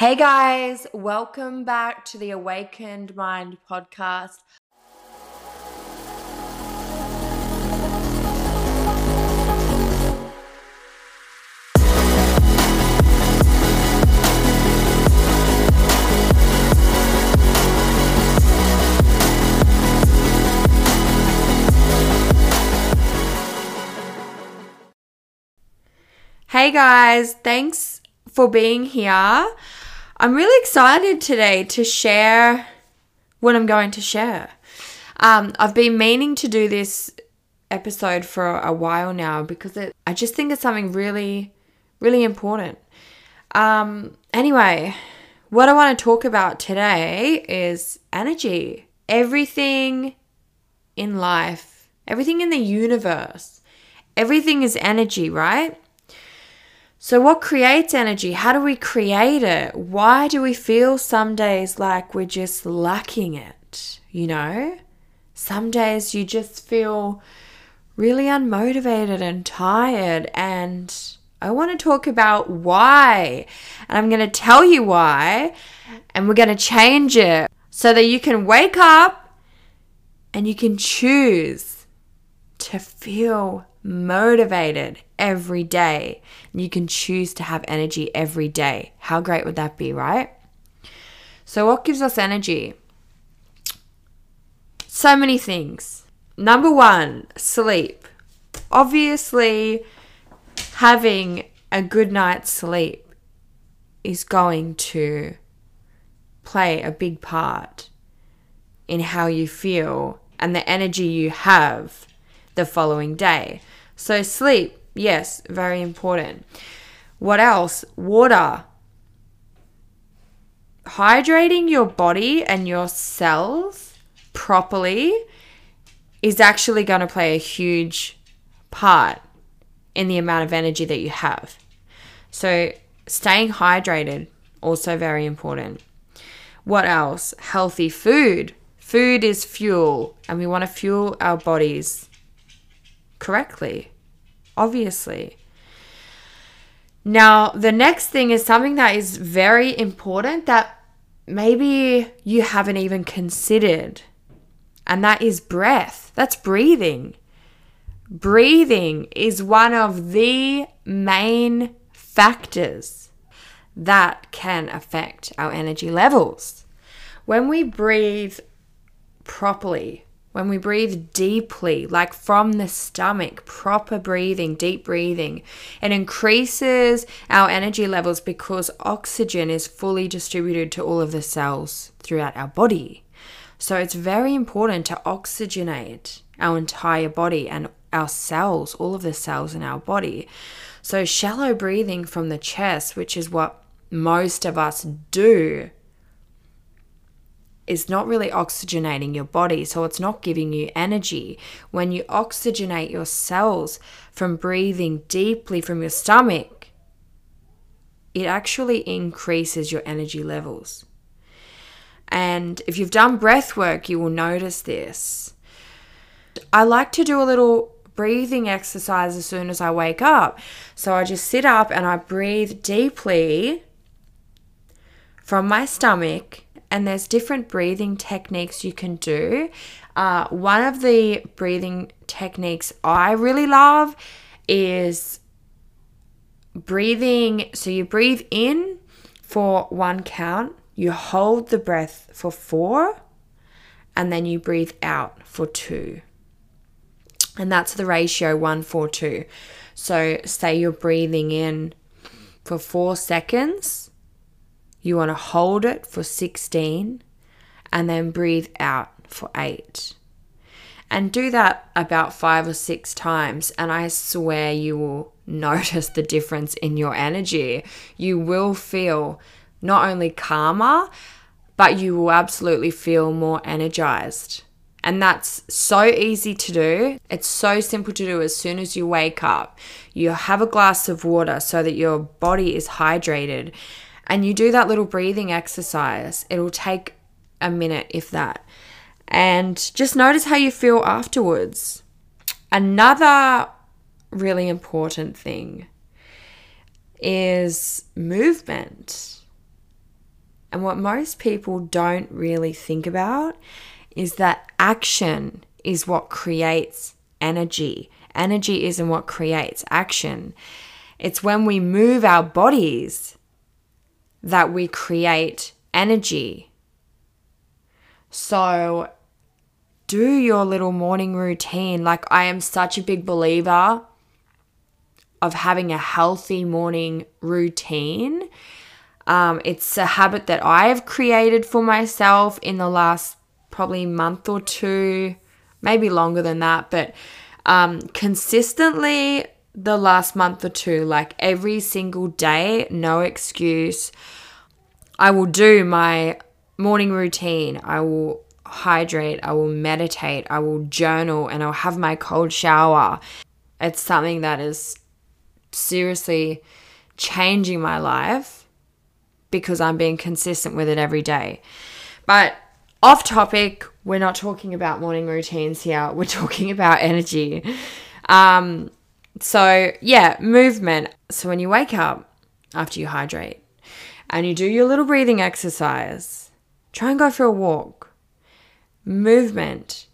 Hey guys, welcome back to the Awakened Mind podcast. Hey guys, thanks for being here. I'm really excited today to share what I'm going to share. Um, I've been meaning to do this episode for a while now because it, I just think it's something really, really important. Um, anyway, what I want to talk about today is energy. Everything in life, everything in the universe, everything is energy, right? So, what creates energy? How do we create it? Why do we feel some days like we're just lacking it? You know, some days you just feel really unmotivated and tired. And I want to talk about why. And I'm going to tell you why. And we're going to change it so that you can wake up and you can choose to feel motivated every day. You can choose to have energy every day. How great would that be, right? So, what gives us energy? So many things. Number one, sleep. Obviously, having a good night's sleep is going to play a big part in how you feel and the energy you have the following day. So, sleep, yes, very important. What else? Water. Hydrating your body and your cells properly is actually going to play a huge part in the amount of energy that you have. So, staying hydrated, also very important. What else? Healthy food. Food is fuel, and we want to fuel our bodies correctly, obviously. Now, the next thing is something that is very important that maybe you haven't even considered, and that is breath. That's breathing. Breathing is one of the main factors that can affect our energy levels. When we breathe properly, when we breathe deeply, like from the stomach, proper breathing, deep breathing, it increases our energy levels because oxygen is fully distributed to all of the cells throughout our body. So it's very important to oxygenate our entire body and our cells, all of the cells in our body. So shallow breathing from the chest, which is what most of us do is not really oxygenating your body, so it's not giving you energy. When you oxygenate your cells from breathing deeply from your stomach, it actually increases your energy levels. And if you've done breath work, you will notice this. I like to do a little breathing exercise as soon as I wake up. So I just sit up and I breathe deeply from my stomach and there's different breathing techniques you can do. Uh, one of the breathing techniques I really love is breathing. So you breathe in for one count, you hold the breath for four, and then you breathe out for two. And that's the ratio one, four, two. So, say you're breathing in for four seconds you want to hold it for 16 and then breathe out for 8. And do that about five or six times, and I swear you will notice the difference in your energy. You will feel not only calmer, but you will absolutely feel more energized. And that's so easy to do. It's so simple to do as soon as you wake up. You have a glass of water so that your body is hydrated and you do that little breathing exercise, it'll take a minute, if that. And just notice how you feel afterwards. Another really important thing is movement. And what most people don't really think about is that action is what creates energy. Energy isn't what creates action. It's when we move our bodies that we create energy. So, do your little morning routine. Like, I am such a big believer of having a healthy morning routine. Um, it's a habit that I've created for myself in the last probably month or two, maybe longer than that, but um, consistently the last month or two, like every single day, no excuse. I will do my morning routine. I will hydrate. I will meditate. I will journal and I'll have my cold shower. It's something that is seriously changing my life because I'm being consistent with it every day. But off topic, we're not talking about morning routines here. We're talking about energy. Um, so, yeah, movement. So, when you wake up after you hydrate and you do your little breathing exercise, try and go for a walk. Movement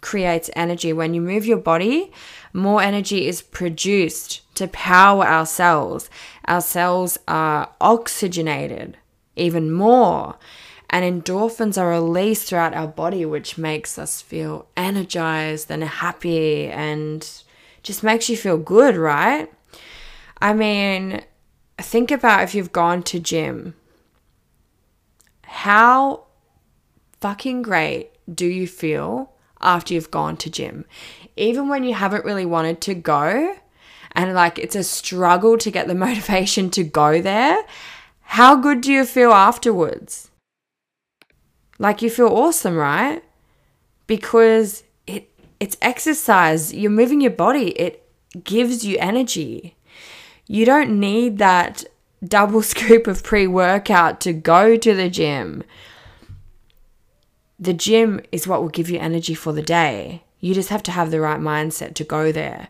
creates energy. When you move your body, more energy is produced to power our cells. Our cells are oxygenated even more and endorphins are released throughout our body, which makes us feel energized and happy and just makes you feel good, right? I mean, think about if you've gone to gym. How fucking great do you feel after you've gone to gym? Even when you haven't really wanted to go and like it's a struggle to get the motivation to go there, how good do you feel afterwards? Like you feel awesome, right? Because it's exercise. You're moving your body. It gives you energy. You don't need that double scoop of pre-workout to go to the gym. The gym is what will give you energy for the day. You just have to have the right mindset to go there.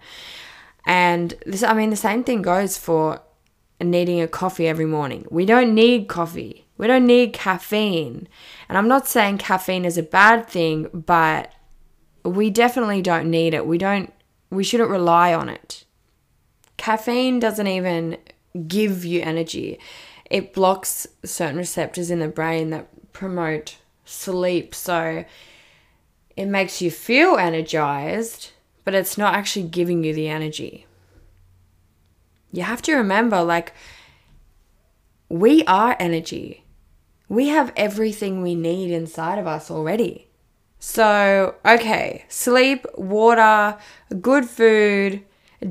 And this I mean the same thing goes for needing a coffee every morning. We don't need coffee. We don't need caffeine. And I'm not saying caffeine is a bad thing, but we definitely don't need it. We don't we shouldn't rely on it. Caffeine doesn't even give you energy. It blocks certain receptors in the brain that promote sleep. So it makes you feel energized, but it's not actually giving you the energy. You have to remember like we are energy we have everything we need inside of us already. So, okay, sleep, water, good food,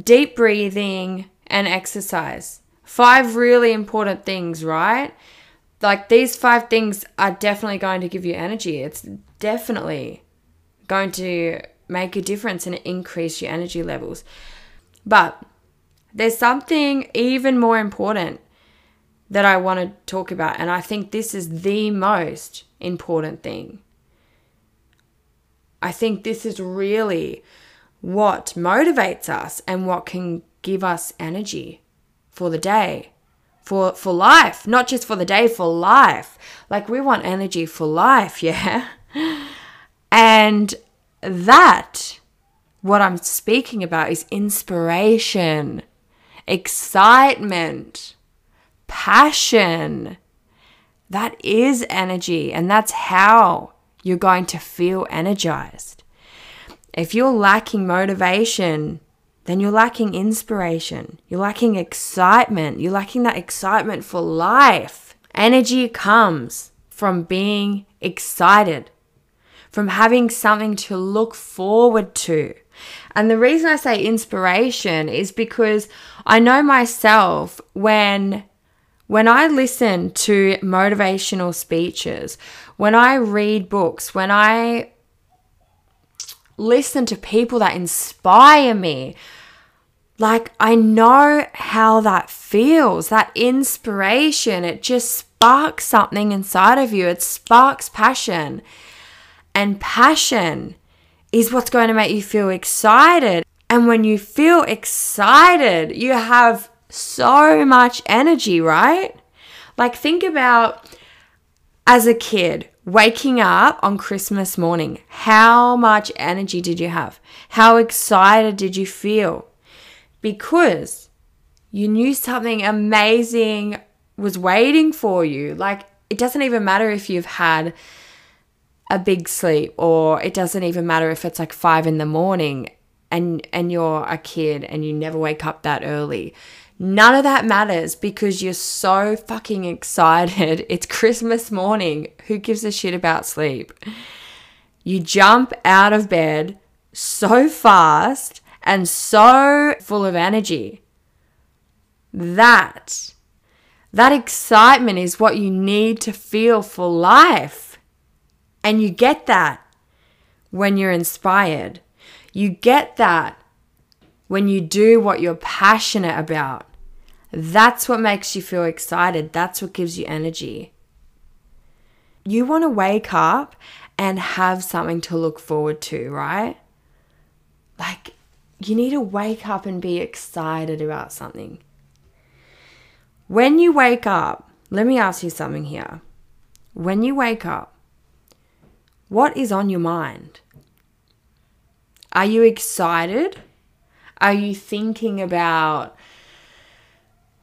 deep breathing, and exercise. Five really important things, right? Like these five things are definitely going to give you energy. It's definitely going to make a difference and increase your energy levels. But there's something even more important that I want to talk about. And I think this is the most important thing. I think this is really what motivates us and what can give us energy for the day, for, for life, not just for the day, for life. Like we want energy for life, yeah? And that, what I'm speaking about, is inspiration, excitement passion. That is energy, and that's how you're going to feel energized. If you're lacking motivation, then you're lacking inspiration. You're lacking excitement. You're lacking that excitement for life. Energy comes from being excited, from having something to look forward to. And the reason I say inspiration is because I know myself when when I listen to motivational speeches, when I read books, when I listen to people that inspire me, like I know how that feels, that inspiration. It just sparks something inside of you, it sparks passion. And passion is what's going to make you feel excited. And when you feel excited, you have so much energy, right? Like, think about as a kid, waking up on Christmas morning, how much energy did you have? How excited did you feel? Because you knew something amazing was waiting for you. Like, it doesn't even matter if you've had a big sleep or it doesn't even matter if it's like five in the morning and and you're a kid and you never wake up that early none of that matters because you're so fucking excited it's christmas morning who gives a shit about sleep you jump out of bed so fast and so full of energy that that excitement is what you need to feel for life and you get that when you're inspired. You get that when you do what you're passionate about. That's what makes you feel excited. That's what gives you energy. You want to wake up and have something to look forward to, right? Like, you need to wake up and be excited about something. When you wake up, let me ask you something here. When you wake up, what is on your mind? Are you excited? Are you thinking about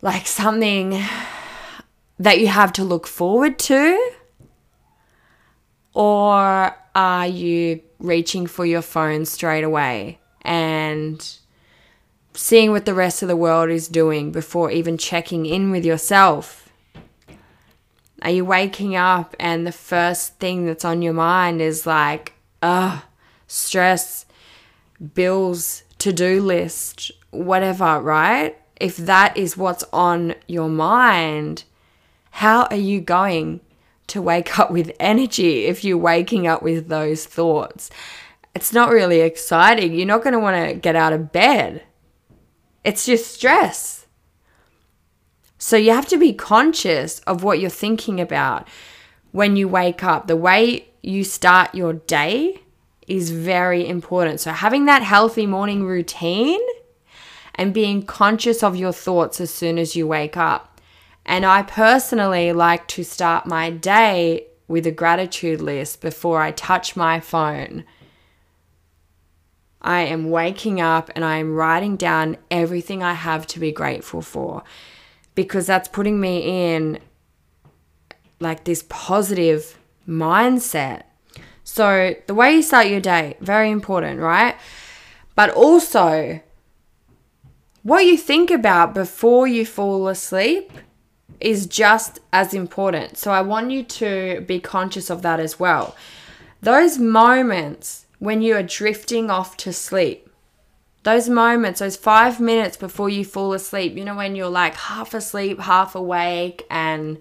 like something that you have to look forward to? Or are you reaching for your phone straight away and seeing what the rest of the world is doing before even checking in with yourself? Are you waking up and the first thing that's on your mind is like, ugh, stress, bills, to do list, whatever, right? If that is what's on your mind, how are you going to wake up with energy if you're waking up with those thoughts? It's not really exciting. You're not going to want to get out of bed. It's just stress. So you have to be conscious of what you're thinking about when you wake up. The way you start your day is very important. So having that healthy morning routine and being conscious of your thoughts as soon as you wake up. And I personally like to start my day with a gratitude list before I touch my phone. I am waking up and I am writing down everything I have to be grateful for because that's putting me in like this positive mindset. So, the way you start your day, very important, right? But also, what you think about before you fall asleep is just as important. So, I want you to be conscious of that as well. Those moments when you are drifting off to sleep, those moments, those five minutes before you fall asleep, you know, when you're like half asleep, half awake, and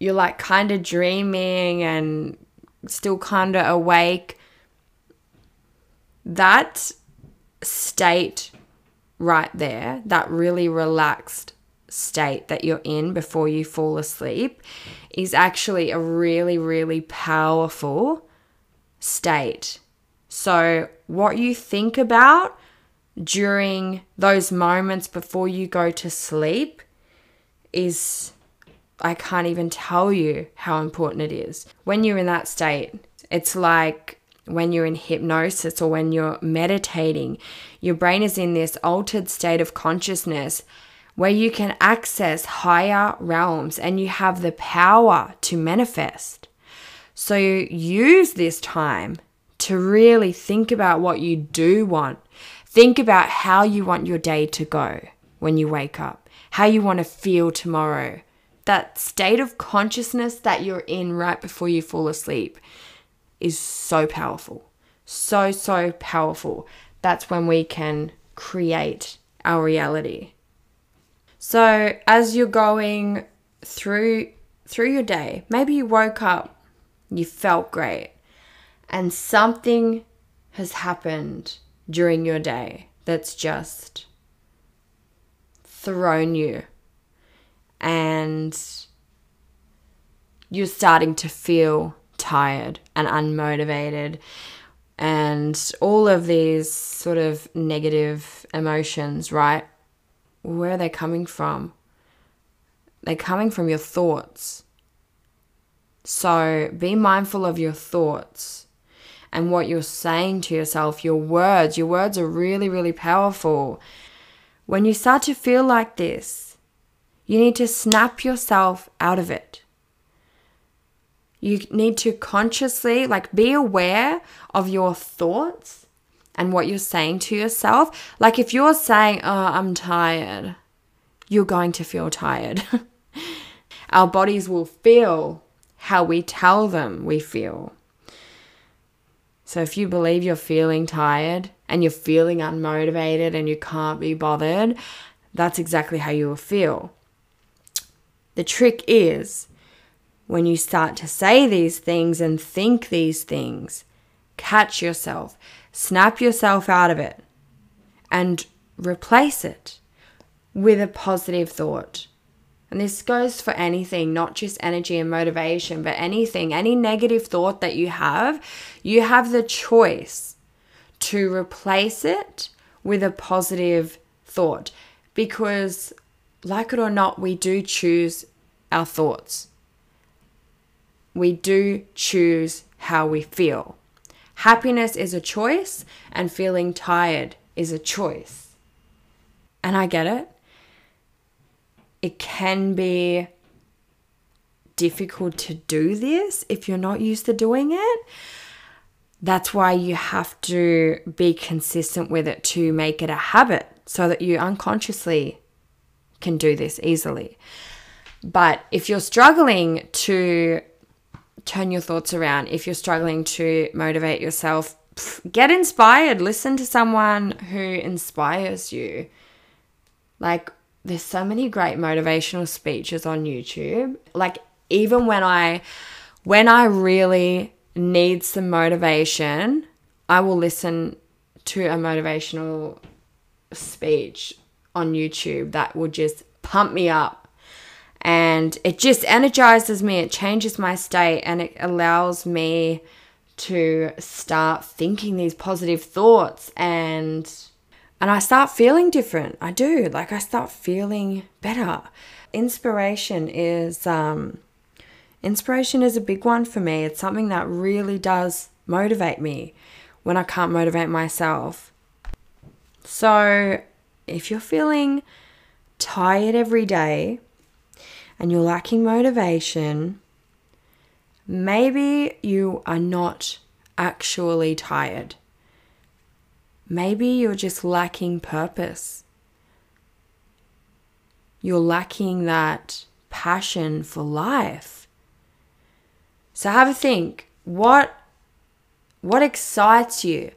you're like kind of dreaming and still kind of awake, that state right there, that really relaxed state that you're in before you fall asleep, is actually a really, really powerful state so, what you think about during those moments before you go to sleep is, I can't even tell you how important it is. When you're in that state, it's like when you're in hypnosis or when you're meditating, your brain is in this altered state of consciousness where you can access higher realms and you have the power to manifest. So use this time to really think about what you do want. Think about how you want your day to go when you wake up, how you want to feel tomorrow. That state of consciousness that you're in right before you fall asleep is so powerful. So, so powerful. That's when we can create our reality. So, as you're going through through your day, maybe you woke up, you felt great and something has happened during your day that's just thrown you and you're starting to feel tired and unmotivated and all of these sort of negative emotions, right? Where are they coming from? They're coming from your thoughts. So be mindful of your thoughts and what you're saying to yourself, your words. Your words are really, really powerful. When you start to feel like this, you need to snap yourself out of it. You need to consciously, like, be aware of your thoughts and what you're saying to yourself. Like, if you're saying, Oh, I'm tired, you're going to feel tired. Our bodies will feel how we tell them we feel. So if you believe you're feeling tired and you're feeling unmotivated and you can't be bothered, that's exactly how you will feel. The trick is when you start to say these things and think these things, catch yourself, snap yourself out of it, and replace it with a positive thought. And this goes for anything, not just energy and motivation, but anything, any negative thought that you have, you have the choice to replace it with a positive thought. Because, like it or not, we do choose our thoughts. We do choose how we feel. Happiness is a choice, and feeling tired is a choice. And I get it it can be difficult to do this if you're not used to doing it. That's why you have to be consistent with it to make it a habit so that you unconsciously can do this easily. But if you're struggling to turn your thoughts around, if you're struggling to motivate yourself, get inspired. Listen to someone who inspires you. Like, there's so many great motivational speeches on YouTube. Like even when I when I really need some motivation, I will listen to a motivational speech on YouTube that will just pump me up. And it just energizes me, it changes my state, and it allows me to start thinking these positive thoughts and and I start feeling different. I do. Like I start feeling better. Inspiration is um inspiration is a big one for me. It's something that really does motivate me when I can't motivate myself. So, if you're feeling tired every day and you're lacking motivation, maybe you are not actually tired. Maybe you're just lacking purpose. You're lacking that passion for life. So have a think. What what excites you?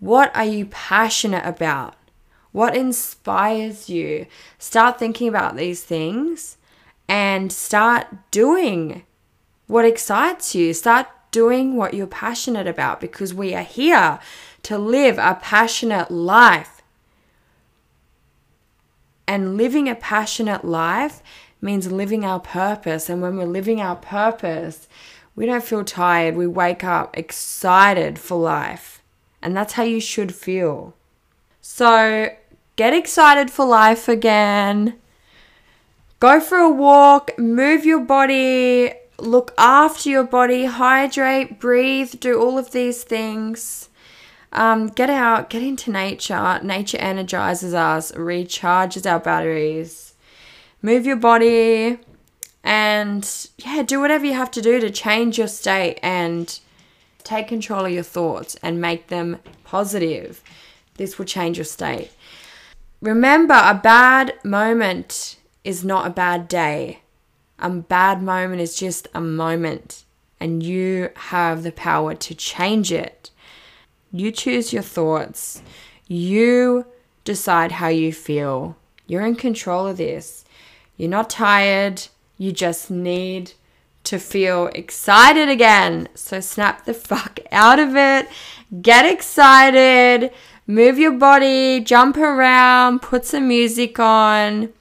What are you passionate about? What inspires you? Start thinking about these things and start doing what excites you. Start doing what you're passionate about because we are here to live a passionate life. And living a passionate life means living our purpose. And when we're living our purpose, we don't feel tired. We wake up excited for life. And that's how you should feel. So get excited for life again. Go for a walk, move your body, look after your body, hydrate, breathe, do all of these things. Um, get out, get into nature. Nature energizes us, recharges our batteries. Move your body and yeah, do whatever you have to do to change your state and take control of your thoughts and make them positive. This will change your state. Remember, a bad moment is not a bad day. A bad moment is just a moment, and you have the power to change it. You choose your thoughts. You decide how you feel. You're in control of this. You're not tired. You just need to feel excited again. So snap the fuck out of it. Get excited. Move your body. Jump around. Put some music on.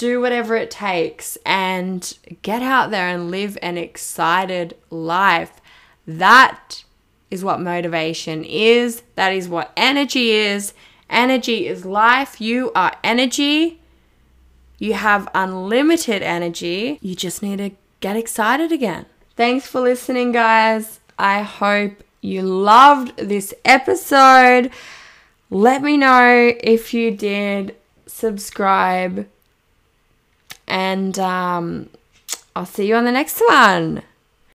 Do whatever it takes and get out there and live an excited life. That is what motivation is. That is what energy is. Energy is life. You are energy. You have unlimited energy. You just need to get excited again. Thanks for listening, guys. I hope you loved this episode. Let me know if you did. Subscribe. And um, I'll see you on the next one.